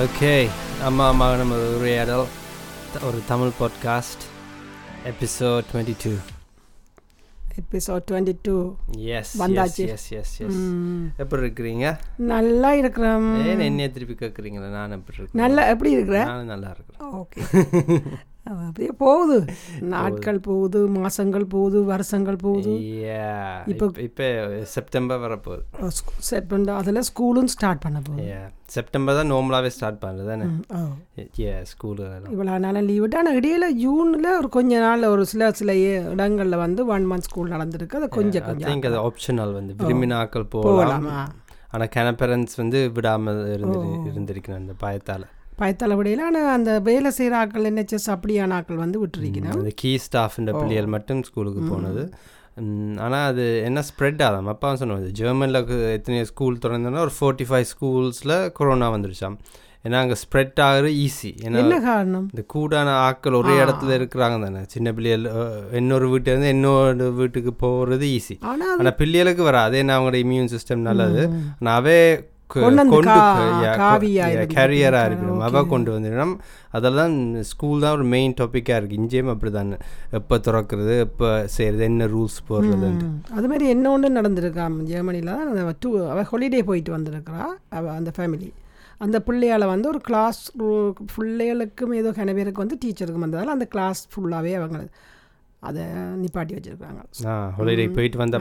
Okay அம்மா அம்மா நம்ம உரையாடல் ஒரு Tamil podcast episode twenty two episode twenty two yes வந்தாச்சு. எஸ் எஸ் எஸ் எப்படி இருக்கிறீங்க? நல்லா இருக்கிறேன். ஏன் என்னைய திருப்பி கேட்குறீங்களா நான் எப்படி இருக்கேன் நல்லா எப்படி இருக்கிற நானும் நல்லா இருக்கிறேன். ஓகே. அப்படியே போகுது. நாட்கள் போகுது மாசங்கள் போகுது வருஷங்கள் போகுது. இப்ப- இப்ப செப்டம்பர் வரப்போகுது. செப்டம்பர் அதில் ஸ்கூலும் ஸ்டார்ட் பண்ண போகுது. செப்டம்பர் தான் நார்மலாகவே ஸ்டார்ட் பண்ணுறது தானே? ஏ ஸ்கூலு இவ்வளோ நாளாக லீவ் விட்டு ஆனால் இடையில ஜூனில் ஒரு கொஞ்ச நாள் ஒரு சில சில இடங்கள்ல வந்து ஒன் மந்த் ஸ்கூல் நடந்திருக்கு. அது கொஞ்சம் கொஞ்சம் அது ஆப்ஷனல் வந்து. விரும்பினாக்கள் போகலாம். ஆனால் கன பேரண்ட்ஸ் வந்து விடாமல் இருந்து இருந்திருக்கணும் அந்த பயத்தால். ஆனால் அந்த வேலை செய்கிற ஆக்கள் என்ஹெச்எஸ் அப்படியான ஆக்கள் வந்து விட்டுருக்கணும் அந்த கீ ஸ்டாஃப்ன்ற பிள்ளைகள் மட்டும் ஸ்கூலுக்கு போனது. ஆனால் அது என்ன ஸ்ப்ரெட் ஆகாம அப்பா சொன்னது ஜெர்மனில் எத்தனை ஸ்கூல் திறந்தோன்னா ஒரு ஃபோர்ட்டி ஃபைவ் ஸ்கூல்ஸில் கொரோனா வந்துருச்சாம். ஏன்னா அங்கே ஸ்ப்ரெட் ஆகுறது ஈஸி. ஏன்னா என்ன காரணம்? இந்த கூடான ஆட்கள் ஒரே இடத்துல இருக்கிறாங்க தானே. சின்ன பிள்ளைகள் இன்னொரு வீட்டிலேருந்து இன்னொரு வீட்டுக்கு போகிறது ஈஸி. ஆனால் ஆனால் பிள்ளைகளுக்கு வராது. ஏன்னா அவங்களோட இம்யூன் சிஸ்டம் நல்லது. ஆனால் அவே கேரியராக. இருக்கணும். அவ கொண்டு வந்துடணும் அதில் தான் ஸ்கூல் தான் ஒரு மெயின் டாப்பிக்காக இருக்குது இங்கேயும் அப்படி தான். எப்போ திறக்கிறது எப்போ செய்கிறது என்ன ரூல்ஸ் போடுறதுன்ட்டு. ம். அது மாதிரி என்ன ஒன்று நடந்திருக்காம் ஜெர்மனியில் டூ அவள் ஹாலிடே போயிட்டு வந்திருக்கிறா அவள் அந்த ஃபேமிலி அந்த பிள்ளையால வந்து ஒரு கிளாஸ் பிள்ளைகளுக்கும் ஏதோ கன பேருக்கு வந்து டீச்சருக்கும் வந்ததால் அந்த கிளாஸ் ஃபுல்லாகவே அவங்க அதை நிப்பாட்டி வச்சுருக்காங்க. போயிட்டு வந்த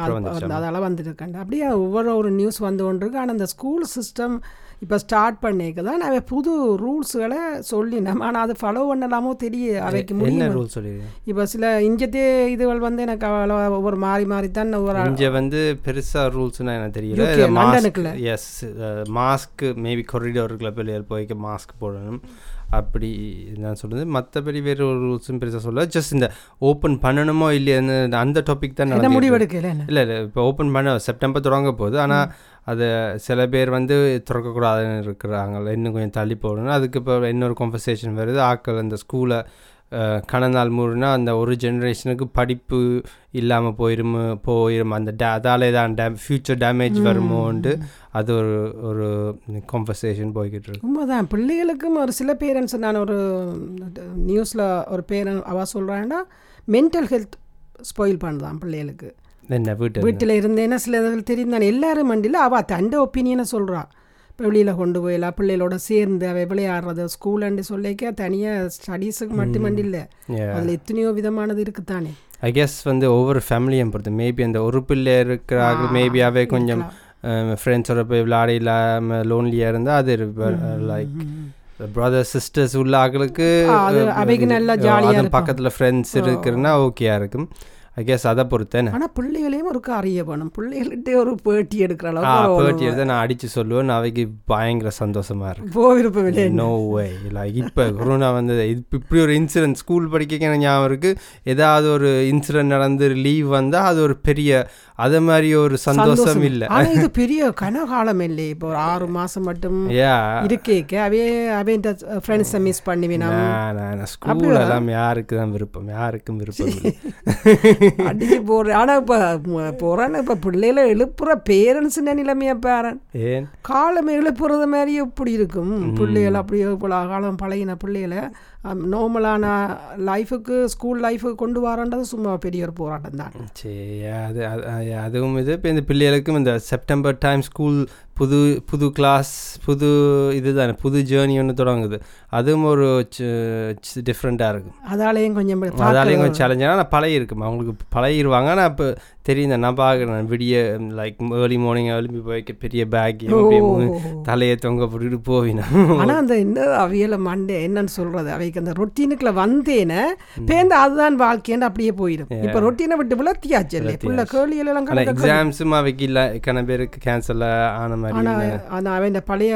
அதெல்லாம் வந்துருக்காங்க அப்படியே ஒவ்வொரு ஒரு நியூஸ் வந்து கொண்டு இருக்கு ஆனால் அந்த ஸ்கூல் சிஸ்டம் இப்போ ஸ்டார்ட் பண்ணிக்க தான் அவ புது ரூல்ஸுகளை சொல்லினோம் ஆனால் அதை ஃபாலோ பண்ணலாமோ தெரிய அவைக்கு முடியும் ரூல் சொல்லிடுங்க இப்போ சில இஞ்சத்தே இதுகள் வந்து எனக்கு அவ்வளோ ஒவ்வொரு மாறி மாறி தான் ஒவ்வொரு இங்கே வந்து பெருசாக ரூல்ஸ்னால் எனக்கு தெரியல. லண்டனுக்குள்ள. மாஸ்க் எஸ் மாஸ்க்கு மேபி கொரிடோருக்குள்ள பிள்ளைகள் போய்க்க மாஸ்க் போடணும். அப்படி நான் சொல்கிறது மற்றபடி வேறு ஒரு ரூல்ஸும் பெருசாக சொல்ல ஜஸ்ட் இந்த ஓப்பன் பண்ணணுமோ இல்லையான்னு அந்த டாபிக் தான். முடிவெடுக்கல இல்லை? இல்லை இப்போ ஓப்பன் பண்ண செப்டம்பர் தொடங்க போகுது. ஆனால் அது சில பேர் வந்து திறக்கக்கூடாதுன்னு இருக்கிறாங்க இன்னும் கொஞ்சம் தள்ளி போடணும். அதுக்கு இப்போ இன்னொரு கான்வர்சேஷன் வருது. ஆக்கள் அந்த ஸ்கூலை கடந்த நாள் மூடுனா அந்த ஒரு ஜென்ரேஷனுக்கு படிப்பு இல்லாமல் போயிரும் போயிரும். அந்த டே அதாலே தான் டே ஃப்யூச்சர் டேமேஜ் வருமோன்ட்டு அது ஒரு ஒரு கான்வர்சேஷன் போய்கிட்டு இருக்கு உண்மைதான். பிள்ளைகளுக்கும் ஒரு சில பேரண்ட்ஸ் நான் ஒரு நியூஸில் ஒரு பேரன் அவ சொல்கிறான்னா மென்டல் ஹெல்த் ஸ்பாயில் பண்ணுதான் பிள்ளைகளுக்கு. வீட்டில் இருந்தேன்னா சில தெரியும் தானே. எல்லாரும் மண்டியில் அவள் தண்ட ஒப்பீனியனை சொல்கிறா இப்போ வெளியில் கொண்டு போயலாம் பிள்ளைகளோட சேர்ந்து அவ விளையாடுறது ஸ்கூலண்டு சொல்லிக்க தனியாக ஸ்டடீஸுக்கு மட்டுமண்டி இல்லை அதில் எத்தனையோ விதமானது இருக்குத்தானே. ஐ கெஸ் வந்து ஒவ்வொரு ஃபேமிலியும் பொறுத்து மேபி அந்த ஒரு பிள்ளை இருக்கிறாங்க மேபி அவே கொஞ்சம் ஃப்ரெண்ட்ஸோட போய் விளையாட இல்லாமல் லோன்லியாக இருந்தால் அது லைக் பிரதர் சிஸ்டர்ஸ் உள்ள ஆட்களுக்கு ஆ, அது அவைக்கு நல்லா ஜாலியா இருக்கும். பக்கத்தில் ஃப்ரெண்ட்ஸ் இருக்குன்னா ஓகேயா இருக்கும். ஐ கெஸ் அதை பொறுத்தேன்னு. ஆனால் பிள்ளைகளையும் ஒரு அறிய வேணும். பிள்ளைகள்கிட்ட ஒரு பேட்டி எடுக்கிற அளவுக்கு பேட்டி எடுத்து நான் அடித்து சொல்லுவேன். அவைக்கு பயங்கர சந்தோஷமா இருக்கு. போயிருப்ப இல்லை நோ வே லைக் இப்போ கொரோனா வந்து இப்போ இப்படி ஒரு இன்சிடென்ட் ஸ்கூல் படிக்க ஞாபகம் இருக்குது ஏதாவது ஒரு இன்சிடென்ட் நடந்து லீவ் வந்தால் அது ஒரு பெரிய அது மாதிரி ஒரு சந்தோஷம் இல்லை. இது பெரிய கனகாலம் இல்லை. இப்போ ஒரு ஆறு மாசம் மட்டும் இருக்கேக்க. அவே அவன் ஃப்ரெண்ட்ஸை மிஸ் பண்ணுவினா. ஸ்கூல் எல்லாம் யாருக்கு தான் விருப்பம்? யாருக்கும் விருப்பம் அடிச்சு போடுற ஆனா இப்ப போறான்னு இப்ப பிள்ளைகளை எழுப்புற பேரண்ட்ஸ் நிலைமையா பேரன் ஏன்? காலம் எழுப்புறது மாதிரி எப்படி இருக்கும்? பிள்ளைகள் அப்படியே பல காலம் பழகின பிள்ளைகளை நார்மலான லைஃபுக்கு ஸ்கூல் லைஃபுக்கு கொண்டு வரன்றது சும்மா பெரிய ஒரு போராட்டம் தான் சரி அது- அதுவும் இது. இப்போ இந்த பிள்ளைகளுக்கும் இந்த செப்டம்பர் டைம் ஸ்கூல் புது புது கிளாஸ் புது இதுதானே புது ஜேர்னி ஒன்று தொடங்குது. அதுவும் ஒரு டிஃப்ரெண்ட்டாக இருக்கும். அதாலேயும் கொஞ்சம் அதாலேயும் கொஞ்சம் சேலஞ்சாக நான் பழகி இருக்கும் அவங்களுக்கு பழகிடுவாங்க நான் இப்போ தெரியும் நான் பார்க்குறேன். விடிய லைக் ஏர்லி மார்னிங் எழுப்பி போய்க்க பெரிய பேக் தலையை தொங்க போட்டுட்டு போவினா. ஆனா அந்த என்ன அவியல மண்டே என்னன்னு சொல்றது? அவைக்கு அந்த ரொட்டீனுக்குள்ள வந்தேனே பேருந்து அதுதான் வாழ்க்கைன்னு அப்படியே போயிடும். இப்ப ரொட்டீனை விட்டு விளத்தியாச்சு இல்லை புள்ள ஆனால் கணக்கு எக்ஸாம்ஸும் அவைக்கு இல்லை. கன பேருக்கு கேன்சல் ஆன மாதிரி ஆனா இல்லை. ஆனா அவன் பழைய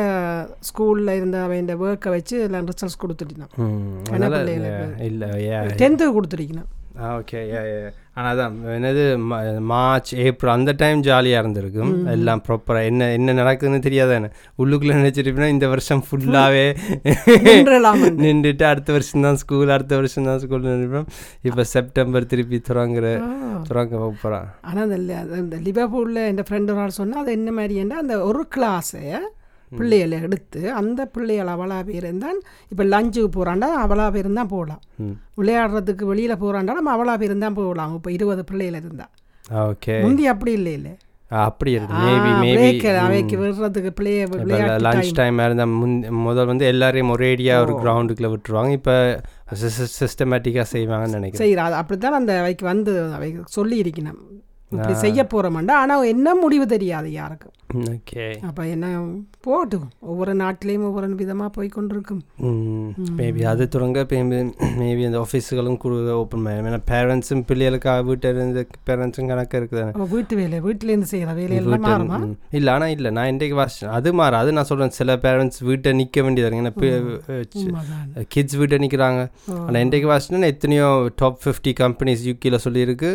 ஸ்கூல்ல இருந்த அவன் ஒர்க்கை வச்சு எல்லாம் ரிசல்ட்ஸ் கொடுத்துட்டான். இல்லை டென்த்து கொடுத்துருக்கணும் ஓகே ஆனால் அதான் என்னது மார்ச் ஏப்ரல் அந்த டைம் ஜாலியாக இருந்திருக்கும். எல்லாம் ப்ராப்பராக என்ன என்ன நடக்குதுன்னு தெரியாதானே உள்ளுக்குள்ளே நினச்சிருப்பீங்கன்னா இந்த வருஷம் ஃபுல்லாகவே நின்றுட்டு அடுத்த வருஷம் தான் ஸ்கூல் அடுத்த வருஷம் தான் ஸ்கூல் நினைப்போம். இப்போ செப்டம்பர் திருப்பி துறங்குற துறங்க போகிறான் ஆனா அந்த லி- அந்த- இந்த லிவர்பூல்ல என் ஃப்ரெண்டு ஒரு ஆள் சொன்னா அது என்ன மாதிரின்னா அந்த ஒரு கிளாஸை பிள்ளைகளை எடுத்து அந்த பிள்ளைகள் அவளா பேர் இருந்தால் இப்போ லஞ்சுக்கு போகிறாண்டா அவளா பேர் தான் போகலாம் விளையாடுறதுக்கு வெளியில் போகிறாண்டா நம்ம அவளா பேர் தான் போகலாம். இப்போ இருபது பிள்ளைகள் இருந்தா. ஓகே. முந்தி அப்படி இல்லை இல்லை அப்படி அவைக்கு விடுறதுக்கு பிள்ளைய லஞ்ச் டைம் இருந்தால் முன் முதல் வந்து எல்லாரையும் ஒரேடியாக ஒரு கிரவுண்டுக்குள்ளே விட்டுருவாங்க. இப்போ சிஸ்டமேட்டிக்காக செய்வாங்கன்னு நினைக்கிறேன். செய்கிறா அப்படித்தான் அந்த அவைக்கு வந்து அவை சொல்லி இருக்கணும். இப்படி செய்ய போகிறோமாண்டா ஆனால் என்ன முடிவு தெரியாது யாருக்கும் ஓகே. அப்போ என்ன போட்டும் ஒவ்வொரு நாட்டிலையும் ஒவ்வொரு விதமாக போய் கொண்டிருக்கும். மேபி அது தொடங்க மேபி அந்த ஆஃபீஸுகளும் ஓப்பன் பண்ணி ஏன்னா பேரண்ட்ஸும் பிள்ளைகளுக்காக வீட்டில் இருந்து பேரண்ட்ஸும் கணக்கு இருக்குது வீட்டு வேலை வீட்டிலேருந்து செய்கிற வேலையெல்லாம் மாறுமா? இல்லை ஆனால் இல்லை நான் இன்றைக்கு வாசிச்சேன் அது மாற அது நான் சொல்கிறேன் சில பேரண்ட்ஸ் வீட்டை நிற்க வேண்டியது ஏன்னா. கிட்ஸ் வீட்டை நிற்கிறாங்க ஆனால் இன்றைக்கு வாசிச்சுன்னா எத்தனையோ டாப் ஃபிஃப்டி கம்பெனிஸ் யூகேல சொல்லியிருக்கு.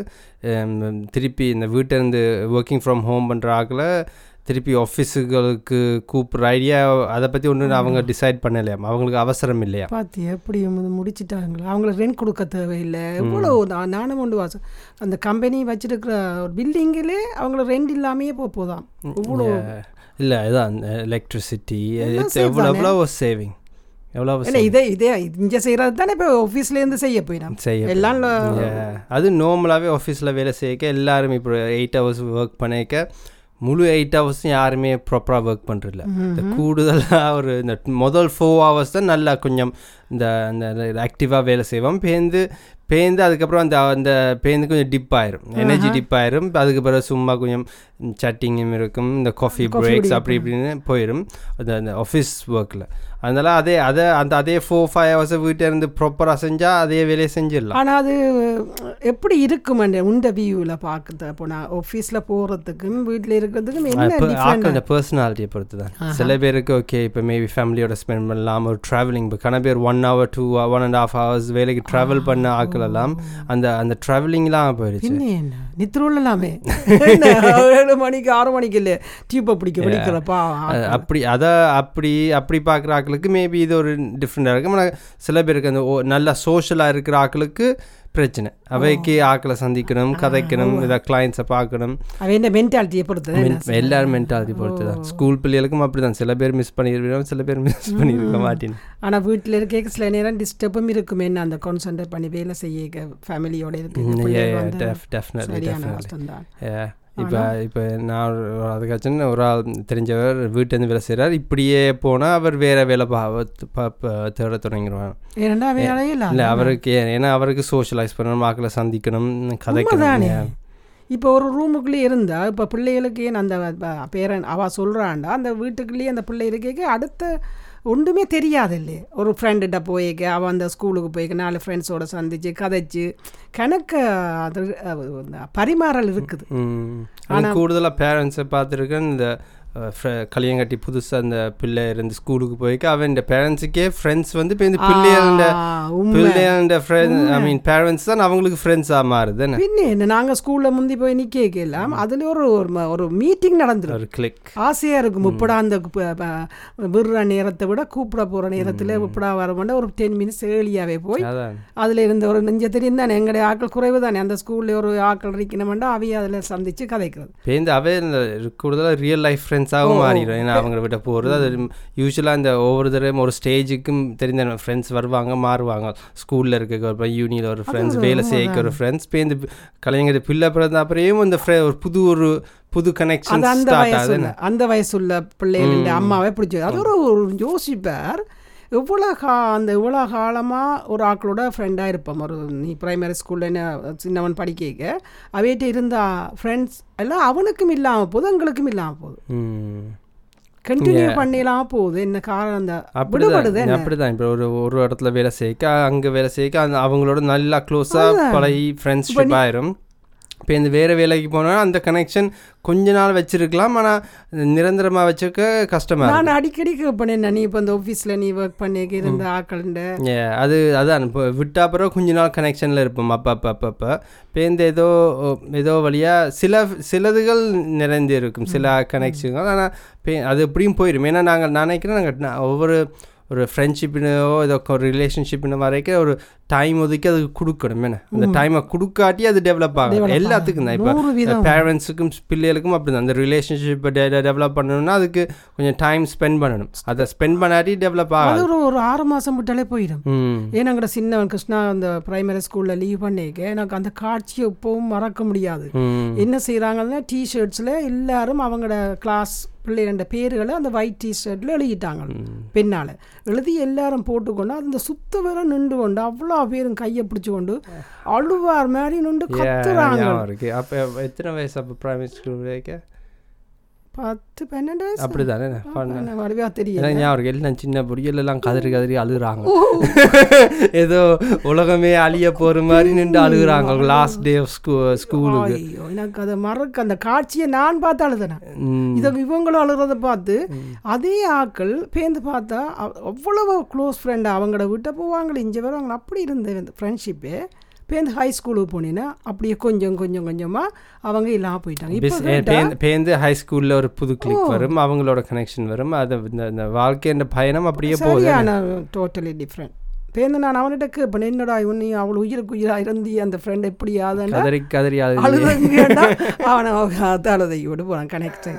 திருப்பி இந்த வீட்டை இருந்து ஒர்க்கிங் ஃப்ரம் ஹோம் பண்ணுற ஆக்கில் திருப்பி ஆஃபீஸுகளுக்கு கூப்பிட்ற ஐடியா அதை பற்றி ஒன்றும் அவங்க டிசைட் பண்ணலையாம் அவங்களுக்கு அவசரம் இல்லையா? பார்த்து எப்படி முடிச்சிட்டாங்களா? அவங்களுக்கு ரெண்ட் கொடுக்க தேவையில்லை. எவ்வளோ நான் நானும் கொண்டு வாசம் அந்த கம்பெனி வச்சிருக்கிற ஒரு பில்டிங்கிலே அவங்களுக்கு ரெண்ட் இல்லாமையே போக போதாம் இவ்வளோ இல்லை இதான் எலக்ட்ரிசிட்டி எவ்வளோ? எவ்வளோ சேவிங் எவ்வளோ இதே இதே இங்கே செய்கிறது தானே இப்போ ஆஃபீஸ்லேருந்து செய்ய போயிடும் செய்ய எல்லாம். அது நார்மலாகவே ஆஃபீஸில் வேலை செய்யக்க எல்லாரும் இப்போ எயிட் ஹவர்ஸ் ஒர்க் பண்ணிக்க முழு எயிட் ஹவர்ஸும் யாருமே ப்ராப்பராக ஒர்க் பண்ணுறதில்ல இந்த கூடுதலாக ஒரு இந்த முதல் ஃபோர் ஹவர்ஸ் தான் நல்லா கொஞ்சம் இந்த அந்த ஆக்டிவாக வேலை செய்வோம். பேந்து பேந்து அதுக்கப்புறம் அந்த அந்த பேந்து கொஞ்சம் டிப் ஆயிரும். எனர்ஜி டிப் ஆயிரும். அதுக்கு பிறகு சும்மா கொஞ்சம் சட்டிங்கும் இருக்கும். இந்த காஃபி பிரேக்ஸ் அப்படி இப்படின்னு போயிடும் அந்த அந்த ஆஃபீஸ் ஒர்க்கில் அதனால அதே அதை அந்த அதே ஃபோர் ஃபைவ் ஹவர்ஸை வீட்டில் இருந்து ப்ராப்பராக செஞ்சால் அதே வேலையை செஞ்சிடலாம். ஆனால் அது எப்படி இருக்குமெண்டு உண்ட வியூவில் பார்க்குறது அப்போ நான் ஆஃபீஸில் போகிறதுக்கும் வீட்டில் இருக்கிறதுக்கும் என்ன பர்சனாலிட்டியை பொறுத்து தான் சில பேருக்கு ஓகே இப்போ மேபி ஃபேமிலியோட ஸ்பெண்ட் பண்ணலாம் ஒரு ட்ராவலிங் இப்போ கன பேர் one hour two one and half hours வேலைக்கு ட்ராவல் பண்ண ஆட்கள் எல்லாம் அந்த அந்த ட்ராவலிங்லாம் போயிடுச்சு. நித்திரோலாமே ஏழு மணிக்கு ஆறு மணிக்கு இல்லை டியூப்பை பிடிக்க பிடிக்கிறப்பா அப்படி அதை அப்படி அப்படி பார்க்குற ஆட்களுக்கு மேபி இது ஒரு டிஃப்ரெண்டாக இருக்கும் ஆனால் சில பேருக்கு அந்த நல்லா சோஷியலாக இருக்கிற ஆட்களுக்கு பிரச்சனை. அவைக்கு ஆட்களை சந்திக்கணும் கதைக்கணும் இதை கிளைண்ட்ஸை பார்க்கணும். அவன் மென்டாலிட்டியை பொறுத்து எல்லாரும் மென்டாலிட்டி பொறுத்து தான் ஸ்கூல் பிள்ளைகளுக்கும் அப்படி தான் சில பேர் மிஸ் பண்ணியிருக்கோம் சில பேர் மிஸ் பண்ணியிருக்க மாட்டேன். ஆனால் வீட்டில் இருக்க சில நேரம் டிஸ்டர்பும் இருக்கும். என்ன அந்த கான்சென்ட்ரேட் பண்ணி வேலை செய்ய ஃபேமிலியோட இருக்கு இப்போ இப்போ நான் அதுக்காச்சும் ஒரு ஆள் தெரிஞ்சவர் வீட்டிலேருந்து வேலை செய்கிறார் இப்படியே போனால் அவர் வேறு வேலை பா தேட தொடங்கிடுவார். இல்லை அவருக்கு ஏன்னா அவருக்கு சோஷியலைஸ் பண்ணணும் ஆக்களை சந்திக்கணும் கதைக்கணும். இப்போ ஒரு ரூமுக்குள்ளே இருந்தா இப்போ பிள்ளைகளுக்கு ஏன் அந்த பேரன் அவ சொல்கிறாண்டா அந்த வீட்டுக்குள்ளேயே அந்த பிள்ளை இருக்க அடுத்த ஒன்றுமே தெரியாது இல்லையே ஒரு ஃப்ரெண்டுகிட்ட போய்க்க அவள் அந்த ஸ்கூலுக்கு போய்க்க நாலு ஃப்ரெண்ட்ஸோட சந்திச்சு கதைச்சு கணக்க அது பரிமாறல் இருக்குது. ஆனால் கூடுதலாக பேரண்ட்ஸை பார்த்துருக்கேன் இந்த அஹ், fr- கல்யாணம் கட்டி புதுசாக அந்த பிள்ளை இருந்து ஸ்கூலுக்கு போய்க்க அவன் பேரண்ட்ஸுக்கே ஃப்ரெண்ட்ஸ் வந்து இப்போ இந்த உண்மை. பிள்ளைகள ஃப்ரெண்ட் ஐ மீன் பேரண்ட்ஸ் தான் அவங்களுக்கு ஃப்ரெண்ட்ஸாக மாறுது என்ன? பின்ன என்ன நாங்கள் ஸ்கூலில் முந்தி போய் நிற்க கேட்கலாம் அதில் ஒரு ஒரு மீட்டிங் நடந்துரும். ஒரு கிளிக் ஆசையாக இருக்கும். இப்படா அந்த விடுற நேரத்தை விட கூப்பிட போகிற நேரத்தில் இப்படா வரமாட்டா ஒரு டென் மினிட்ஸ் ஏர்லியாகவே போய் அதில் இருந்த ஒரு நெஞ்ச தெரியும் தானே. எங்களுடைய ஆட்கள் குறைவு தானே. அந்த ஸ்கூலில் ஒரு ஆட்கள் இருக்கணுமெண்டா அவைய அதில் சந்தித்து கதைக்கிறது. அவே இந்த கூடுதலாக ரியல் லைஃப் ஃப்ரெண்ட்ஸாகவும் மாறிடும் ஏன்னா அவங்க விட்ட போகிறது அது யூஸ்வலாக இந்த ஒவ்வொரு தடவை ஒரு ஸ்டேஜுக்கும் தெரிந்த ஃப்ரெண்ட்ஸ் வருவாங்க மாறுவாங்க. ஸ்கூலில் இருக்க ஒரு யூனியில் ஒரு ஃப்ரெண்ட்ஸ் வேலை செய்யக்க ஒரு ஃப்ரெண்ட்ஸ் பேருந்து கலைஞர் பிள்ளை பிறந்த அப்புறம் அந்த fri- ஒரு புது ஒரு புது கனெக்ஷன் அந்த வயசுள்ள பிள்ளைகள் அம்மாவே பிடிச்சது. அது ஒரு ஒரு யோசிப்பார். எவ்வளோ கா அந்த இவ்வளோ காலமாக ஒரு ஆக்களோட ஃப்ரெண்டாக இருப்போம். ஒரு நீ ப்ரைமரி ஸ்கூலில் சின்னவன் படிக்க அவையிட்ட இருந்த ஃப்ரெண்ட்ஸ் எல்லாம் அவனுக்கும் இல்லாமல் போகுது எங்களுக்கும் இல்லாமல் போகுது ம். கண்டினியூ பண்ணிடலாம் போகுது என்ன காரணம்? அந்த விடுபடுது அப்படிதான். என்ன இப்போ ஒரு ஒரு இடத்துல வேலை செய்யக்க அங்கே வேலை செய்யக்க அந்த அவங்களோட நல்லா க்ளோஸாக பழகி ஃப்ரெண்ட்ஷிப் ஆயிரும். இப்போ இந்த வேறு வேலைக்கு போனால் அந்த கனெக்ஷன் கொஞ்ச நாள் வச்சிருக்கலாம் ஆனால் நிரந்தரமாக வச்சுக்க கஷ்டமாக நான் அடிக்கடி என்ன நீ இப்போ இந்த ஆஃபீஸில் நீ ஒர்க் பண்ணிக்க இருந்த ஆக்கள்ண்ட அது அதான் இப்போ விட்டா பிறகு கொஞ்ச நாள் கனெக்ஷனில் இருப்போம் அப்போ அப்போ அப்போ அப்போ. இப்போ இந்த ஏதோ ஏதோ வழியாக சில சிலதுகள் நிறைந்து இருக்கும் சில கனெக்ஷன்கள் ஆனால் அது எப்படியும் போயிடும் ஏன்னா நாங்கள் நான் நினைக்கிறேன் நாங்கள் ஒவ்வொரு ஒரு ஃப்ரெண்ட்ஷிப்பினோ ஏதோ ஒரு ரிலேஷன்ஷிப்னு வரைக்கும் ஒரு டைம் ஒதுக்கி அதுக்கு கொடுக்கணும் என்ன? அந்த டைமை கொடுக்காட்டி அது டெவலப் ஆகும். எல்லாத்துக்கும் தான். இப்போ பேரண்ட்ஸுக்கும் பிள்ளைகளுக்கும் அப்படி தான் அந்த ரிலேஷன்ஷிப்பை டெவலப் பண்ணணும்னா அதுக்கு கொஞ்சம் டைம் ஸ்பெண்ட் பண்ணணும். அதை ஸ்பெண்ட் பண்ணாட்டி டெவலப் ஆகாது. ஒரு ஆறு மாதம் விட்டாலே போயிடும். ஏன்னா எங்கட சின்னவன் கிருஷ்ணா அந்த பிரைமரி ஸ்கூலில் லீவ் பண்ணிக்க எனக்கு அந்த காட்சியை இப்போவும் மறக்க முடியாது. என்ன செய்கிறாங்கன்னா டிஷர்ட்ஸில் எல்லாரும் அவங்களோட கிளாஸ் பிள்ளைகளோட பேர்களை அந்த ஒயிட் டிஷர்ட்டில் எழுதிட்டாங்க. பின்னால். எழுதி எல்லாரும் போட்டுக்கொண்டு அந்த சுத்த வேற நின்று கொண்டு அவ்வளோ பேரும் கையை பிடிச்சு கொண்டு அழுவார் மாதிரி நின்று கத்துறாங்க. எத்தனை வயசு அப்போ பிரைமரி ஸ்கூல் பத்து பன்னெண்டு வயசு? அப்படி தானே என்ன வடிவா தெரியும் எனக்கு ஞாபகம் எல்லாம் சின்ன பொடிகள் எல்லாம் கதறி கதறி அழுகுறாங்க. ஏதோ உலகமே அழிய போற மாதிரி நின்று அழுகுறாங்க. லாஸ்ட் டே ஆஃப் ஸ்கூ ஸ்கூலுக்கு எனக்கு அதை மறக்க அந்த காட்சியை நான் பார்த்து அழுதுனேன். இதை இவங்களும் அழுகிறத பார்த்து அதே ஆக்கள் பேந்து பார்த்தா அவ்- அவ்வளவு க்ளோஸ் ஃப்ரெண்ட் அவங்கள விட்ட போவாங்களே இங்கே வருவாங்க அப்படி இருந்த ஃப்ரெண்ட்ஷிப்பு பேருந்து ஹை ஸ்கூலுக்கு போனீங்கன்னா அப்படியே கொஞ்சம் கொஞ்சம் கொஞ்சமாக அவங்க இல்லாமல் போயிட்டாங்க. இப்போ பேந்து ஹை ஸ்கூல்ல ஒரு புது கிளிக் வரும் அவங்களோட கனெக்ஷன் வரும். அது இந்த வாழ்க்கைன்ற பயணம் அப்படியே போகுது சரியான டோட்டலி டிஃப்ரெண்ட் பேருந்து நான் அவன்கிட்ட கேட்பேன் என்னடா இவன்? நீ அவள் உயிருக்கு உயிராக இருந்து அந்த ஃப்ரெண்ட் எப்படி ஆதண்டா கதறி அழுதுங்கடா அவனை அழுதை விட்டு போகிறான் கனெக்ஷன்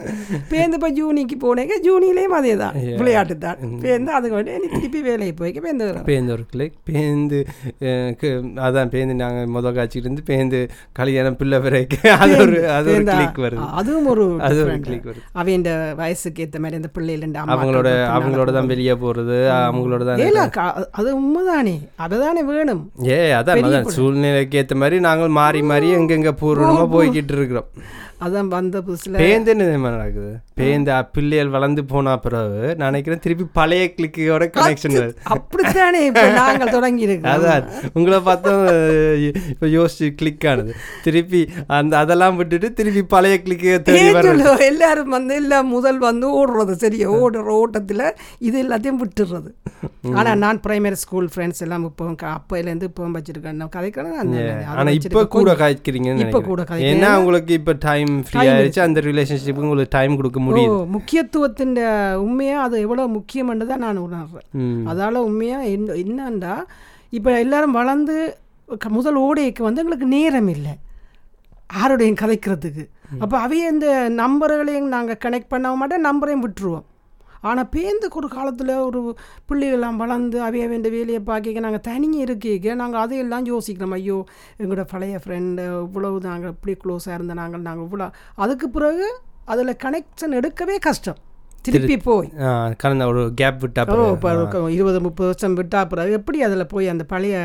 பேருந்து இப்போ ஜூனிக்கு போனேங்க ஜூனிலேயும் அதே தான் விளையாட்டு தான் பேருந்து அதுக்கு வேண்டி நீ திருப்பி வேலைக்கு போய்க்க பேருந்து வரும். பேந்து ஒரு கிளிக் பேந்து அஹ், கு- அதான் பேந்து நாங்கள் முதல் காட்சிக்கு இருந்து பேந்து கல்யாணம் பிள்ளை பிறகு அது ஒரு அது ஒரு பேருந்து கிளிக் வருது. அதுவும் ஒரு அது ஒரு. கிளிக் வருது. அவன் வயசுக்கு ஏற்ற மாதிரி அந்த பிள்ளைகள் அவங்களோட அவங்களோட தான் வெளியே போறது அவங்களோட தான் அது உண்மைதானே அதுதானே வேணும். ஏ அதான் சூழ்நிலைக்கு ஏத்த மாதிரி நாங்கள் மாறி மாறி எங்கெங்க பூர்வமா போய்கிட்டு இருக்கிறோம். அதான் வந்த புதுசுல. பேந்து என்ன நடக்குது? பேந்து பிள்ளைகள் வளர்ந்து போன பிறகு நான் நினைக்கிறேன் திருப்பி பழைய கிளிக்கோட கனெக்ஷன் அப்படித்தானே இப்போ நாங்கள் தொடங்கி இருக்கோம் அதான். உங்களை பார்த்தா இப்போ யோசிச்சு கிளிக் ஆனது. திருப்பி அந்த அதெல்லாம் விட்டுட்டு திருப்பி பழைய கிளிக்கு தேடி வர எல்லாரும் வந்து எல்லாம் முதல் வந்து ஓடுறது சரியா? ஓடுற ஓட்டத்தில் இது எல்லாத்தையும் விட்டுடுறது ஆனா நான் பிரைமரி ஸ்கூல் ஃப்ரெண்ட்ஸ் எல்லாம் இப்போ அப்போலேருந்து இப்போ வச்சிருக்கேன். நான் கதைக்கிறேன் அந்த- அதை ஆனா இப்ப. கூட காய்க்கிறீங்கன்னு இப்ப கூட கதைக்கிறேன். ஏன்னா உங்களுக்கு இப்ப டைம் ஃப்ரீ ஆயிடுச்சு அந்த ரிலேஷன்ஷிப்புக்கு உங்களுக்கு டைம் கொடுக்க ஓ முடியுது முக்கியத்துவத்தின் உண்மையா அது எவ்வளவு முக்கியம்னு தான் நான் உணர்றேன். அதால உண்மையா என்ன என்னண்டா இப்போ எல்லாரும் வளர்ந்து முதல் ஓடைக்கு வந்து எங்களுக்கு நேரம் இல்லை. யாரோடையும் கதைக்கிறதுக்கு. அப்போ அவைய இந்த நம்பர்களையும் நாங்கள் கனெக்ட் பண்ண மாட்டோம் நம்பரையும் விட்டுருவோம். ஆனால் பேந்துக்கு ஒரு காலத்தில் ஒரு பிள்ளைகள்லாம் வளர்ந்து அவைய வேண்டிய வேலையை பார்க்க நாங்கள் தனியாக இருக்கீங்க. நாங்கள் அதையெல்லாம் யோசிக்கிறோம் ஐயோ எங்களோட பழைய ஃப்ரெண்டு இவ்வளவு நாங்கள் இப்படி க்ளோஸாக இருந்த நாங்கள் நாங்கள் இவ்வளோ. அதுக்கு பிறகு அதில் கனெக்ஷன் எடுக்கவே கஷ்டம். திருப்பி போய். கடந்த ஒரு கேப் விட்டா இருபது முப்பது வருஷம் விட்டா பிறகு எப்படி அதில் போய் அந்த பழைய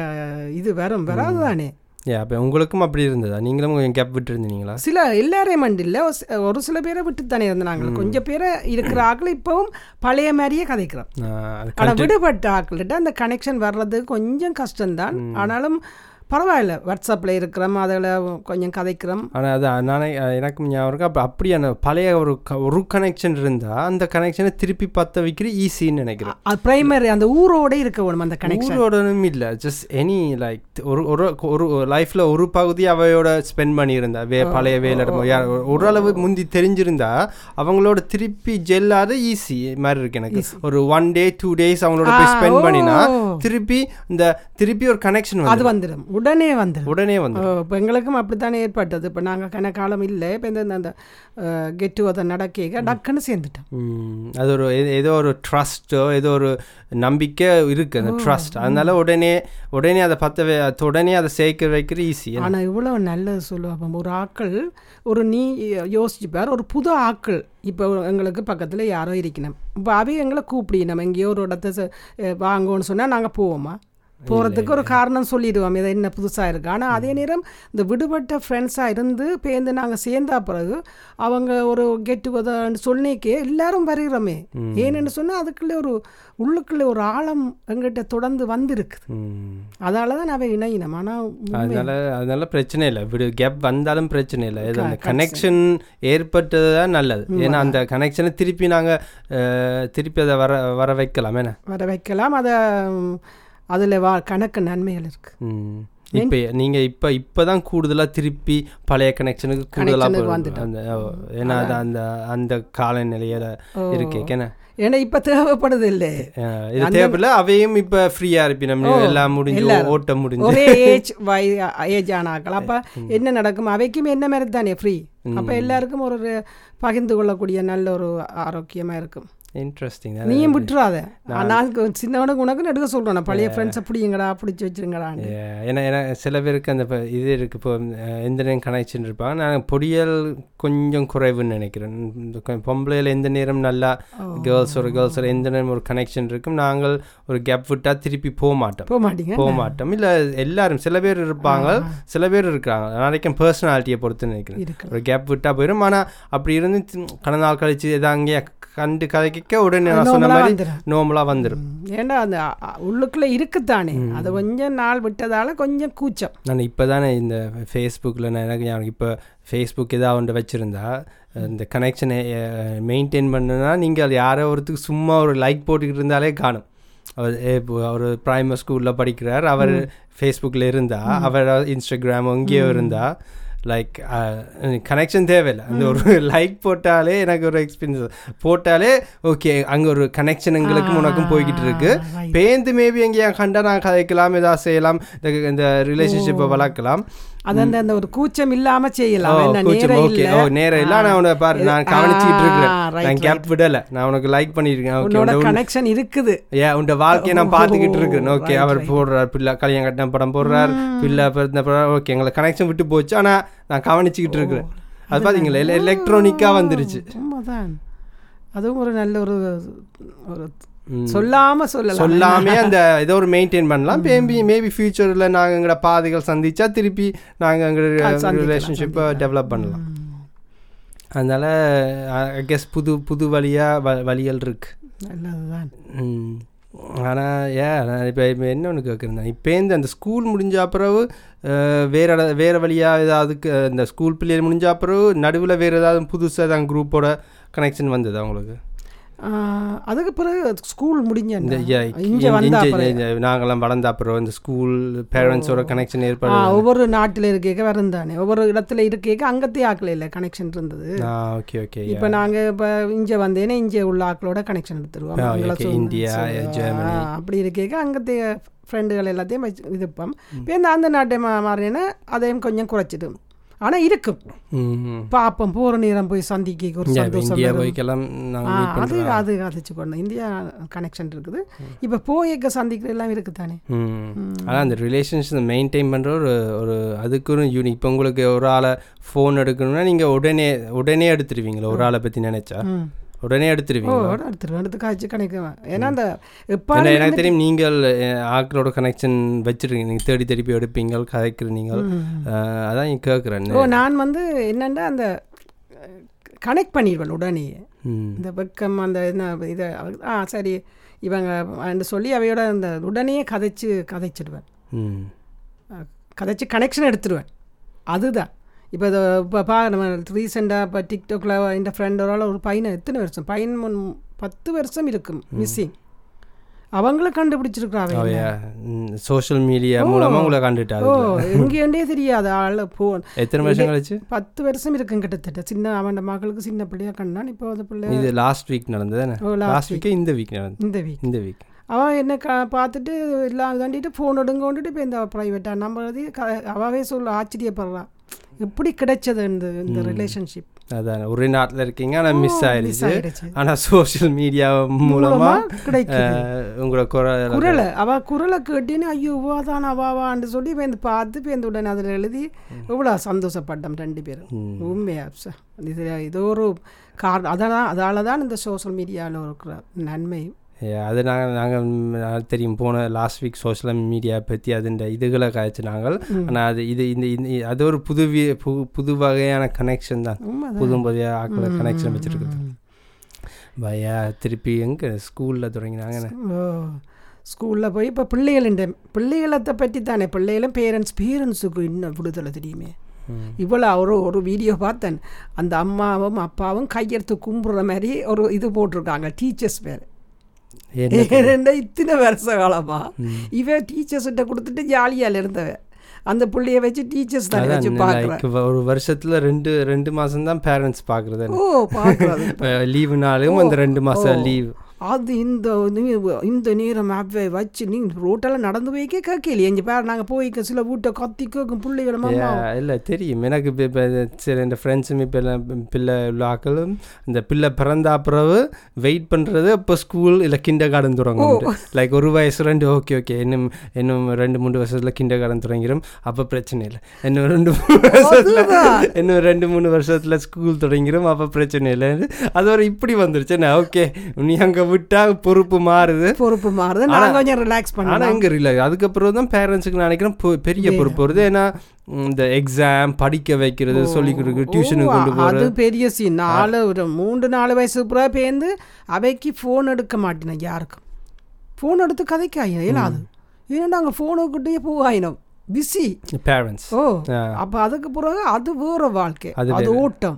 இது வரும்? வராது தானே ஏ அப்போ உங்களுக்கும் அப்படி இருந்ததா? நீங்களும் கேப் விட்டு இருந்தீங்களா சில எல்லாரையும் மண்டில்ல. ஒரு சி- ஒரு சில பேரை விட்டு தானே இருந்தாங்க கொஞ்சம் பேரை இருக்கிற ஆக்கள் இப்பவும் பழைய மாதிரியே கதைக்கிறோம். ஆனால் விடுபட்ட ஆக்கள்கிட்ட அந்த கனெக்ஷன் வர்றது கொஞ்சம் கஷ்டம்தான். ஆனாலும் பரவாயில்ல. வாட்ஸ்அப்பில் இருக்கிறோம் அதில் கொஞ்சம் கதைக்கிறோம். ஆனால் அது நானே எனக்கும் ஞாபகம் இருக்கு. அப்போ அப்படியான பழைய ஒரு ஒரு கனெக்ஷன் இருந்தால் அந்த கனெக்ஷனை திருப்பி பற்ற வைக்கிற ஈஸின்னு நினைக்கிறேன். பிரைமரி அந்த ஊரோட இருக்க வேணும் அந்த கனெக்ஷன் ஊரோடனும் இல்லை. ஜஸ்ட் எனி லைக் ஒரு ஒரு ஒரு லைஃப்பில் ஒரு பகுதி அவையோட ஸ்பெண்ட் பண்ணியிருந்தா வே பழைய வேலை ஓரளவு முந்தி தெரிஞ்சிருந்தா அவங்களோட திருப்பி ஜெல்லாத ஈஸி மாதிரி இருக்கு எனக்கு. ஒரு ஒன் டே டூ டேஸ் அவங்களோட போய் ஸ்பெண்ட். பண்ணினா திருப்பி இந்த திருப்பி ஒரு கனெக்ஷன் அது வந்துடும் உடனே வந்துடும். உடனே வந்து இப்போ எங்களுக்கும் அப்படித்தானே ஏற்பட்டது. இப்போ நாங்கள் கணக்காலம் இல்லை இப்போ இந்த அந்த கெட் டுகெதர் நடக்க டக்குன்னு சேர்ந்துட்டோம். ம், அது ஒரு ஏதோ ஒரு ட்ரஸ்ட்டோ ஏதோ ஒரு நம்பிக்கை இருக்கு அந்த ட்ரஸ்ட் அதனால உடனே உடனே அதை பற்ற உடனே அதை சேர்க்க வைக்கிற ஈஸி ஆனால் இவ்வளோ நல்லது சொல்லுவாங்க ஒரு ஆக்கள் ஒரு நீ யோசிச்சு பார் ஒரு புது ஆக்கள். இப்போ எங்களுக்கு பக்கத்தில் யாரோ இருக்கணும். இப்போ அவை எங்களை கூப்பிடி நம்ம எங்கேயோ ஒரு இடத்த வாங்கோன்னு சொன்னால் நாங்கள் போவோமா? போகிறதுக்கு ஒரு காரணம் சொல்லிடுவோம். இதை என்ன புதுசாக இருக்கு. ஆனால் அதே நேரம் இந்த விடுபட்ட ஃப்ரெண்ட்ஸாக இருந்து பேருந்து நாங்கள் சேர்ந்தா பிறகு அவங்க ஒரு கெட் டுகெதர்னு சொன்னிக்கே எல்லாரும் வருகிறோமே. ஏன்னு சொன்னால் அதுக்குள்ளே ஒரு உள்ளுக்குள்ளே ஒரு ஆழம் எங்கிட்ட தொடர்ந்து வந்திருக்குது. ம். அதால தான் அவை இணையினம். ஆனால் அதனால அதனால பிரச்சனை இல்லை. விடு கேப் வந்தாலும் பிரச்சனை இல்லை. இது அந்த கனெக்ஷன் ஏற்பட்டது தான் நல்லது. ஏன்னா அந்த கனெக்ஷனை திருப்பி நாங்கள் திருப்பி அதை வர வர வைக்கலாம். என்ன? வர வைக்கலாம். அதை அதில் வா கணக்கு நன்மைகள் இருக்குது ம். இப்போ நீங்க இப்ப இப்பதான் கூடுதலா திருப்பி பழைய கனெக்ஷனுக்கு கூடுதலா Connectionக்கு போறோம். வந்துட்டோம். ஏன்னா அது அந்த அந்த காலநிலையில இருக்கு என்ன? ஏன்னா இப்போ தேவைப்படுது இல்லை. இது தேவையில்ல அவையும் இப்ப ஃப்ரீயா இருப்பி நம்ம எல்லாம் முடிஞ்சு. ஓட்ட முடிஞ்சு. ஒரே ஏஜ் வய ஏஜ் ஆனாக்கள். அப்போ என்ன நடக்கும்? அவைக்கும் என்ன மாதிரி தானே ஃப்ரீ அப்போ எல்லாருக்கும் ஒரு ஒரு பகிர்ந்து கொள்ளக்கூடிய நல்ல ஒரு ஆரோக்கியமாக இருக்கும். இன்ட்ரெஸ்டிங் நீயும் விட்டுறாத. நான் சின்னவனுக்கு உனக்கு எடுக்க சொல்கிறேன் நான். பழைய ஃப்ரெண்ட்ஸை பிடிங்கடா பிடிச்சி வச்சிருங்கடான்னு ஏன்னா ஏன்னா சில பேருக்கு அந்த இப்ப இது இருக்கு. இப்போ எந்த நேரம் கனெக்ஷன் இருப்பாங்க நான் பொடியல் கொஞ்சம் குறைவுன்னு நினைக்கிறேன். பொம்பளையில எந்த நேரம் நல்லா கேர்ள்ஸ் ஒரு கேர்ள்ஸ் எந்த நேரம் ஒரு கனெக்ஷன் இருக்கும். நாங்கள் ஒரு கேப் விட்டா திருப்பி போக மாட்டோம். போக மாட்டீங்க? போக மாட்டோம். இல்லை எல்லாரும் சில பேர் இருப்பாங்க. சில பேர் இருக்கிறாங்க நாளைக்கும் பர்சனாலிட்டியை பொறுத்து நினைக்கிறேன். ஒரு கேப் விட்டா போயிடும் ஆனால் அப்படி இருந்து கடந்த நாள் கழிச்சு எதாவது அங்கேயே கண்டு கதைக்க உடனே நான் சொன்ன மாதிரி. நோமலாக வந்துடும் ம். ஏன்டா அந்த உள்ளுக்குள்ள இருக்குத்தானே. அது கொஞ்சம் நாள் விட்டதால கொஞ்சம் கூச்சம். நான் இப்போ தானே இந்த ஃபேஸ்புக்கில் நான் எனக்கு இப்போ ஃபேஸ்புக் ஏதாவது ஒன்று வச்சுருந்தா இந்த கனெக்ஷனை மெயின்டைன் பண்ணுனா நீங்கள் யாரோ ஒருத்துக்கு சும்மா ஒரு லைக் போட்டுக்கிட்டு இருந்தாலே காணும். அவர் அவர் ப்ரைமரி ஸ்கூலில் படிக்கிறார். அவர் ஃபேஸ்புக்கில் இருந்தா அவர் இன்ஸ்டாகிராம் எங்கேயோ இருந்தா லைக் கனெக்ஷன் தேவையில்லை. அந்த ஒரு லைக் போட்டாலே எனக்கு ஒரு எக்ஸ்பீரியன்ஸ் போட்டாலே ஓகே அங்கே ஒரு கனெக்ஷன் எங்களுக்கும் உனக்கும் போய்கிட்டு இருக்கு. பேந்து மேபி எங்கேயா கண்டா நான் கதைக்கலாம் ஏதாவது செய்யலாம். இந்த- இந்த ரிலேஷன்ஷிப்பை வளர்க்கலாம். அது அந்த ஒரு கூச்சம் இல்லாம செய்யலாம். கூச்சம். இல்ல. ஓ நேரம் இல்லை. நான் உன பாரு நான் இருக்கிறேன். right, நான் கேப் விடல. நான் உனக்கு லைக் பண்ணியிருக்கேன். ஓகே உன்னோட கனெக்ஷன் இருக்குது. ஏ உண்ட வாழ்க்கையை நான் ஓ, பார்த்துக்கிட்டு இருக்கேன் ஓகே அவர். போடுறார் பிள்ளை கல்யாணம் கட்டின படம் போடுறார் பிள்ளை பிறந்த படம் ஓகே எங்களை கனெக்ஷன் விட்டு போச்சு. ஆனா நான் கவனிச்சுக்கிட்டு இருக்கிறேன். அது பார்த்தீங்களா இல்லை எலக்ட்ரானிக்காக வந்துருச்சு. அதுவும் ஒரு நல்ல ஒரு. சொல்லாம சொல்லலாம். சொல்லாமே அந்த ஏதோ ஒரு மெயின்டைன் பண்ணலாம். மேபி மேபி ஃபியூச்சரில் நாங்கள் எங்களோட பாதைகள் சந்திச்சா திருப்பி நாங்கள் எங்களோட ரிலேஷன்ஷிப்பை டெவலப் பண்ணலாம். அதனால் ஐ கெஸ் புது புது வழியாக வ வழிகள் இருக்கு. நல்லதுதான். ஆனால் ஏன் நான் இப்போ இப்போ என்ன ஒன்று கேட்குறேன் இப்போந்து அந்த ஸ்கூல் முடிஞ்ச பிறகு வேற வேற வழியாக ஏதாவது க- இந்த ஸ்கூல் பிள்ளைகள் முடிஞ்ச பிறகு நடுவில் வேறு ஏதாவது புதுசாக தான் குரூப்போட கனெக்ஷன் வந்தது அவங்களுக்கு அதுக்கு பிறகு ஸ்கூல் முடிஞ்ச இங்க இங்க- வந்தா இங்க- பிறகு. இங்க நாங்கெல்லாம் வளர்ந்த அப்புறம் இந்த ஸ்கூல் பேரண்ட்ஸோட கனெக்ஷன் ஆ, ஏற்படுது ஒவ்வொரு நாட்டில் இருக்க வருந்தானே ஒவ்வொரு இடத்துல இருக்க அங்கத்தே ஆக்கல இல்லை கனெக்ஷன் இருந்தது. ஓகே ஓகே இப்போ நாங்கள் இப்போ இங்கே வந்தேன்னா இங்கே உள்ள ஆக்களோட கனெக்ஷன் எடுத்துருவோம். இந்தியா, அப்படி இருக்க அங்கத்தே ஃப்ரெண்டுகள் எல்லாத்தையும் வச்சு இதுப்போம் இப்போ இந்த அந்த நாட்டை மா மாறினா அதையும் கொஞ்சம் குறைச்சிடும் ஆனால் இருக்கும் ம் பார்ப்போம் போகிற நேரம் போய் சந்திக்க ஒரு சந்தோஷம் அது அது அதிச்சுக்கணும் இந்தியா கனெக்ஷன் இருக்குது. இப்போ போயக்க சந்திக்கிற எல்லாம் இருக்குதானே? ம். ஆனால் அந்த ரிலேஷன்ஷிப் மெயின்டைன் பண்ணுற ஒரு ஒரு அதுக்கு ஒரு யூனிக் இப்போ உங்களுக்கு ஒரு ஆளை ஃபோன் எடுக்கணும்னா நீங்கள் உடனே உடனே எடுத்துருவீங்களா? ஒரு ஆளை பற்றி நினச்சா? உடனே ஓ எடுத்துருவீங்களா எடுத்துருவேன். எடுத்து காய்ச்சி கணக்குவேன் ஏன்னா அந்த எப்போ எனக்கு தெரியும் நீங்கள் அஹ், ஆட்களோட கனெக்ஷன் வச்சிருக்கீங்க. நீங்கள் தேடி தேடி போய் எடுப்பீங்க கதைக்கிறீங்க அஹ், அதான் கேட்குறேன் ஓ நான் வந்து என்னென்னா அந்த கனெக்ட் பண்ணிடுவேன் உடனே. இந்த வெக்கம் அந்த என்ன இதை ஆ சரி. இவங்க சொல்லி அவையோட அந்த உடனே கதைச்சு கதைச்சிடுவேன். கதைச்சு கனெக்ஷன் எடுத்துருவேன். அதுதான். இப்போ இதை இப்போ பா நம்ம ரீசெண்டாக இப்போ டிக்டாக்ல இந்த ஃப்ரெண்டோட ஒரு பையனை எத்தனை வருஷம்? பையன் முன் பத்து வருஷம் இருக்கும் மிஸ்ஸிங் அவங்கள கண்டுபிடிச்சிருக்கிறாங்க சோஷியல் மீடியா மூலமாக உங்களை கண்டுட்டாது ஓ எங்கேண்டே தெரியாது ஆள் போ. எத்தனை வருஷம் கழிச்சு? பத்து வருஷம் இருக்கும் கிட்டத்தட்ட. சின்ன அவன் மகளுக்கு சின்ன பிள்ளையா கண்டான் இப்போ அந்த பிள்ளை. இது லாஸ்ட் வீக் நடந்தது ஓ லாஸ்ட் வீக்கே இந்த வீக் நடந்தது இந்த வீக் இந்த வீக் அவன் என்ன க பார்த்துட்டு எல்லாம் தாண்டிட்டு ஃபோன் எடுங்க கொண்டுட்டு இப்போ இந்த ப்ரைவேட்டாக நம்புறது க அவாவே சொல்ல ஆச்சரியப்படுறான் எப்படி கிடைச்சது இந்த இந்த ரிலேஷன்ஷிப் அதான் ஒரே நாட்டில் இருக்கீங்க ஆனால் மிஸ் ஆயிடுச்சு. ஆனால் சோஷியல் மீடியா மூலமா கிடைக்குது. உங்களோட குரல் குரலை அவ குரலை கேட்டின்னு ஐயோ அதான் அவாவான்னு சொல்லி இந்த பார்த்து இப்போ இந்த உடனே அதில் எழுதி எவ்வளோ சந்தோஷப்பட்டோம் ரெண்டு பேரும். உண்மையா ச- இது இது ஒரு காரணம் அதனால் அதால தான் இந்த சோஷியல் மீடியாவில் இருக்கிற நன்மை. அது நாங்கள் நாங்கள் தெரியும். போன லாஸ்ட் வீக் சோஷியல் மீடியா பற்றி அதுன்ற இதுகளை காய்ச்சி நாங்கள். ஆனால் அது இது இந்த அது ஒரு புது புது வகையான கனெக்ஷன் தான். புது புதிய ஆக்களை கனெக்ஷன் வச்சுருக்குது பையா திருப்பி எங்கே? ஸ்கூலில் தொடங்கினாங்க ஓ ஸ்கூலில் போய் இப்போ பிள்ளைகளின் பிள்ளைகளத்தை பற்றி தானே? பிள்ளைகளும் பேரண்ட்ஸ் பேரண்ட்ஸுக்கு இன்னும் விடுதலை தெரியுமே. இவ்வளோ ஒரு ஒரு வீடியோ பார்த்தேன். அந்த அம்மாவும் அப்பாவும் கையெடுத்து கும்பிட்ற மாதிரி ஒரு இது போட்டிருக்காங்க. டீச்சர்ஸ் பேர் என்ன ஏன்னா இத்தனை வருஷ காலமா இவன் டீச்சர்ஸ்கிட்ட கொடுத்துட்டு ஜாலியால் இருந்தவன் அந்த புள்ளைய வச்சு டீச்சர்ஸ் தான் வச்சு பார்க்குறேன் ஒரு வருஷத்துல ரெண்டு ரெண்டு மாசம் தான் பேரண்ட்ஸ் பாக்குறது ஓ பார்க்குறது லீவுனாலும் அந்த ரெண்டு மாசம் லீவ் அது இந்த இந்த நேரம் அவ்வை வச்சு நீ ரோட்டெல்லாம் நடந்து போய்க்கே கேட்கலையே? இங்கே பேர் நாங்கள் போய்க்க சில வீட்டை கத்தி கேட்கும் பிள்ளைகளை மாமா. இல்லை தெரியும். எனக்கு இப்போ இப்போ சரி இந்த ஃப்ரெண்ட்ஸும் இப்போ எல்லாம் பிள்ளை உள்ள ஆக்களும் இந்த பிள்ளை பிறந்த பிறகு வெயிட் பண்ணுறது இப்போ ஸ்கூல் இல்லை கிண்டர் கார்டன் தொடங்கும் லைக் ஒரு வயசு ரெண்டு ஓகே ஓகே இன்னும் இன்னும் ரெண்டு மூணு வருஷத்தில் கிண்டர் கார்டன் தொடங்கிடும் அப்போ பிரச்சனை இல்லை. இன்னும் ரெண்டு மூணு வருஷத்தில். இன்னும் ரெண்டு மூணு வருஷத்தில் ஸ்கூல் தொடங்கிடும் அப்போ பிரச்சனை இல்லை. அது ஒரு இப்படி வந்துருச்சு. நான் ஓகே நீ அங்கே விட்டா பொறுப்பு மாறுது. பொறுப்பு மாறுது. நான் கொஞ்சம் ரிலாக்ஸ் ஆனால் பண்ணலாம். இங்கே இல்லை அதுக்கப்புறம் தான் பேரண்ட்ஸுக்கு நான் நினைக்கிறேன் பெரிய பொறுப்பு வருது. ஏன்னா இந்த எக்ஸாம் படிக்க வைக்கிறது சொல்லிக் கொடுக்கு டியூஷனுக்கு கொண்டு போகிறது அது பெரிய சீன் நாலு ஒரு மூன்று நாலு வயசு புறா பேர்ந்து அவைக்கு ஃபோன் எடுக்க மாட்டேன் யாருக்கும். ஃபோன் எடுத்து கதைக்காயின இயலாது ஏன்னா நாங்கள் ஃபோனுக்கிட்டே போகாயினோம். பிஸி பேரண்ட்ஸ் ஓ அப்போ அதுக்கு பிறகு அது வேற வாழ்க்கை. அது அது ஓட்டம்.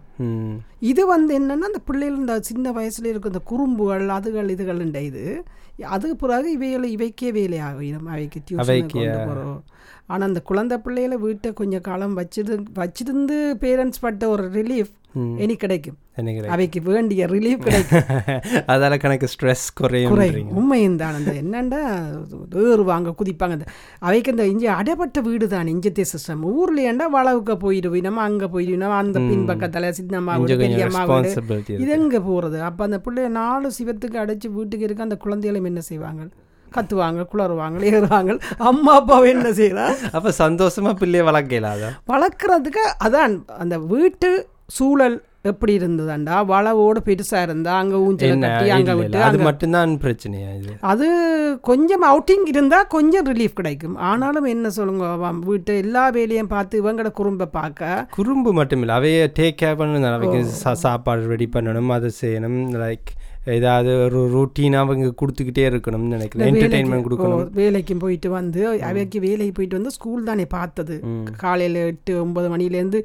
இது வந்து என்னன்னா அந்த பிள்ளைகள் இந்த சின்ன வயசுல இருக்க இந்த குறும்புகள் அதுகள் இதுகள்ன்ற இது அதுக்கு பிறகு இவைகளை இவைக்கே வேலையாகும் அவைக்கு டியூஷன் கொண்டு போகிறோம் ஆனால் அந்த குழந்தை பிள்ளைகளை வீட்டை கொஞ்சம் காலம் வச்சிரு வச்சிருந்து பேரண்ட்ஸ் பட்ட ஒரு ரிலீஃப். இனி கிடைக்கும். அவைக்கு வேண்டிய ரிலீஃப் கிடைக்கும். அதால கணக்கு ஸ்ட்ரெஸ் குறையும் குறையும். உண்மையும் தான். அந்த என்னண்டா ஏறுவாங்க குதிப்பாங்க. அந்த அவைக்கு இந்த இங்கே அடைப்பட்ட வீடு தான் இஞ்சத்தே சிஸ்டம் ஊர்ல ஏண்டா வளவுக்க போயிடுவோம். நம்ம அங்கே போயிடுவோம். அந்த பின்பக்கத்தில் இது எங்கே போகிறது அப்போ அந்த பிள்ளைய நாலு சிவத்துக்கு அடைச்சி வீட்டுக்கு இருக்க அந்த குழந்தைகளும் என்ன செய்வாங்க? கத்துவாங்க குளறுவாங்க ஏறுவாங்க. அம்மா அப்பாவை என்ன செய்கிறா அப்போ சந்தோஷமா பிள்ளைய வளர்க்கலாத? வளர்க்குறதுக்கு அதான் அந்த வீட்டு சூழல் எப்படி இருந்ததுண்டா? வளவோட பெருசா இருந்தா அங்க ஊஞ்சல் கட்டி அங்க விட்டு அது மட்டும்தான் பிரச்சனையா இது? அது கொஞ்சம் அவுட்டிங் இருந்தா கொஞ்சம் ரிலீஃப் கிடைக்கும். ஆனாலும் என்ன சொல்லுங்க வீட்டு எல்லா வேலையும் பார்த்து இவங்கட குறும்பை பார்க்க. குறும்பு மட்டும் இல்லை அவைய டேக் கேர் பண்ணணும். அவைக்கு சாப்பாடு ரெடி பண்ணணும் அதை செய்யணும் லைக் ஏதாவது ஒரு ரூட்டீனாக அவங்க கொடுத்துக்கிட்டே இருக்கணும்னு நினைக்கிறேன். என்டர்டெயின்மெண்ட் கொடுக்கணும். வேலைக்கும் போயிட்டு வந்து அவைக்கு வேலைக்கு போயிட்டு வந்து ஸ்கூல் தானே பார்த்தது. காலையில் எட்டு ஒன்பது மணிலேருந்து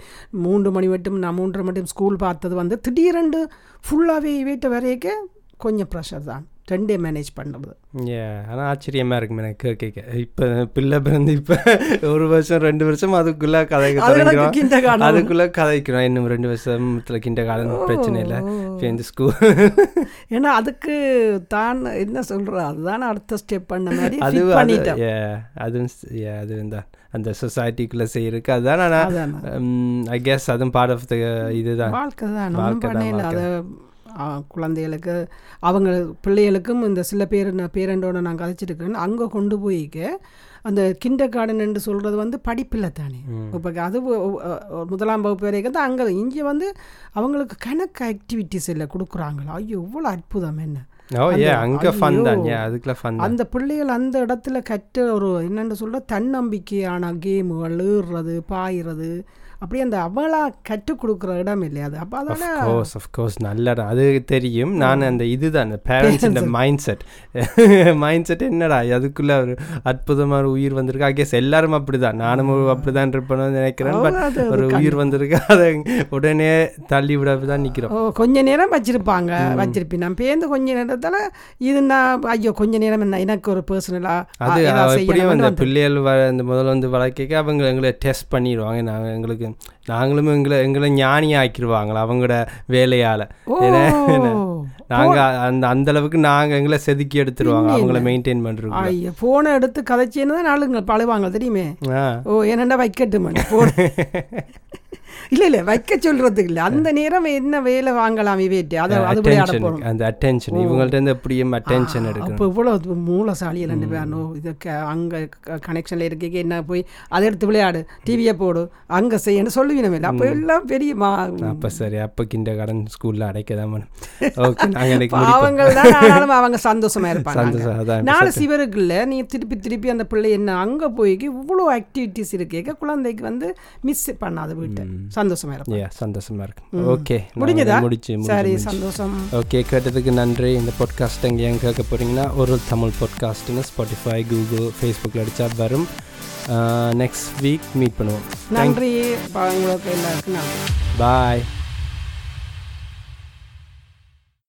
மூன்று மணி மட்டும் நான் மூன்றரை மட்டும் ஸ்கூல் பார்த்தது வந்து திடீரெண்டு ஃபுல்லாகவே வீட்டை வரைக்க கொஞ்சம் ப்ரெஷர் தான். ரெண்டே மேனேஜ் பண்ணுறது ஏ ஆனால் ஆச்சரியமாக இருக்கும் எனக்கு கேட்க இப்போ பிள்ளை பிறந்து இப்போ ஒரு வருஷம் ரெண்டு வருஷம் அதுக்குள்ளே கதைக்க அது எனக்கு தொடங்கிறோம் கிண்டர் கார்டன். அதுக்குள்ளே கதைக்கிறோம். இன்னும் ரெண்டு வருஷத்தில் கிண்ட காலம் பிரச்சனை இல்லை. இந்த ஸ்கூல் ஏன்னா அதுக்கு தான் என்ன சொல்கிறோம் அதுதான் அடுத்த ஸ்டெப் பண்ண மாதிரி அது பண்ணிட்டேன். அதுவும் அதுவும் தான். அந்த சொசைட்டிக்குள்ளே செய்யறதுக்கு அதுதான் ஆனால் ஐ கெஸ் அதுவும் பார்ட் ஆஃப் த இதுதான். வாழ்க்கை தான். வாழ்க்கை தான். அதை குழந்தைகளுக்கு அவங்க பிள்ளைகளுக்கும் இந்த சில பேர் நான் பேரண்டோட நான் கதைச்சிருக்கேன் அங்கே கொண்டு போய்க்க அந்த கிண்டர் கார்டன் என்று சொல்கிறது வந்து படிப்பில்லை தானே. இப்போ அது முதலாம் வகுப்பு வரைக்கும் தான் அங்கே இங்கே வந்து அவங்களுக்கு கணக்கு ஆக்டிவிட்டிஸ் எல்லாம் கொடுக்குறாங்களா? ஐயோ இவ்வளோ அற்புதம் என்ன? அந்த- பிள்ளைகள் அந்த இடத்துல கற்ற ஒரு என்னென்னு சொல்ற தன்னம்பிக்கையான கேமுகள் ஏறுறது பாயிறது அப்படியே அந்த அவளா கற்றுக் கொடுக்குற இடம் இல்லையா அது? அப்போ அதோட கோர்ஸ் ஆஃப் கோர்ஸ் நல்ல இடம். அது தெரியும். நான் அந்த இதுதான் அந்த பேரண்ட்ஸ் இந்த மைண்ட் செட் மைண்ட் செட் என்னடா? அதுக்குள்ள ஒரு அற்புதமான உயிர் வந்திருக்கு. ஐ கெஸ் எல்லாரும் அப்படிதான். நானும் அப்படிதான் இருப்பேன்னு நினைக்கிறேன். பட் ஒரு உயிர் வந்திருக்கு அதை உடனே தள்ளி விட தான் நிற்கிறோம் கொஞ்ச நேரம் வச்சிருப்பாங்க. வச்சிருப்பேன். நான் பேருந்து கொஞ்ச நேரத்தில் இது நான் ஐயோ கொஞ்ச நேரம் என்ன எனக்கு ஒரு பர்சனலாக அது எப்படியும் அந்த பிள்ளைகள் வ இந்த முதல்ல வந்து வளர்க்க அவங்க எங்களை டெஸ்ட் பண்ணிடுவாங்க. நாங்கள் எங்களுக்கு நாங்களும் எங்களை எங்களை ஞானி ஆக்கிடுவாங்களா அவங்களோட வேலையால். நாங்கள் அந்த அந்த அளவுக்கு நாங்கள் எங்களை செதுக்கி எடுத்துருவாங்க. அவங்கள மெயின்டைன் பண்ணுறோம் ஐயோ ஃபோனை எடுத்து கதைச்சேன்னு தான் ஆளுங்க பழுவாங்க தெரியுமே ஓ என்னண்டா வைக்கட்டுமா ஃபோன் இல்லை இல்லை வைக்க சொல்றதுக்கு இல்லை அந்த நேரம் என்ன வேலை வாங்கலாம் இவேட்டு அதை அது விளையாட attention, போகிறோம் அந்த அட்டென்ஷன் இவங்கள்ட்ட இருந்து எப்படியும் அட்டென்ஷன் எடுக்கணும். அப்போ இவ்வளோ மூலசாலி ரெண்டு பேரும். இது அங்கே கனெக்ஷனில் இருக்க என்ன போய் அதை எடுத்து விளையாடு. டிவியை போடு. அங்கே செய்யணும் சொல்லுவீனமே இல்லை அப்போ எல்லாம் பெரிய மா அப்போ சரி அப்போ கிண்ட கடன் ஸ்கூலில் அடைக்க தான் ஓகே நாங்கள் பாவங்கள் தான் அவங்க சந்தோஷமா இருப்பாங்க. நாலு சிவருக்குள்ள நீ திருப்பி திருப்பி அந்த பிள்ளை என்ன அங்கே போய் இவ்வளோ ஆக்டிவிட்டிஸ் இருக்கேக்க குழந்தைக்கு வந்து மிஸ் பண்ணாத வீட்டை. சந்தோஷமா இருக்கும். ஏ சந்தோஷமா இருக்கு ஓகே முடிஞ்சதா? முடிச்சு சரி சந்தோஷம். ஓகே கேட்டதுக்கு நன்றி. இந்த பாட்காஸ்ட் எங்கே ஏன் கேட்க போகிறீங்கன்னா ஒரு தமிழ் பாட்காஸ்ட்னு ஸ்பாட்டிஃபை கூகுள் ஃபேஸ்புக்கில் அடித்தா வரும். நெக்ஸ்ட் வீக் மீட் பண்ணுவோம். நன்றி. உங்களுக்கு எல்லாருக்கும் பாய்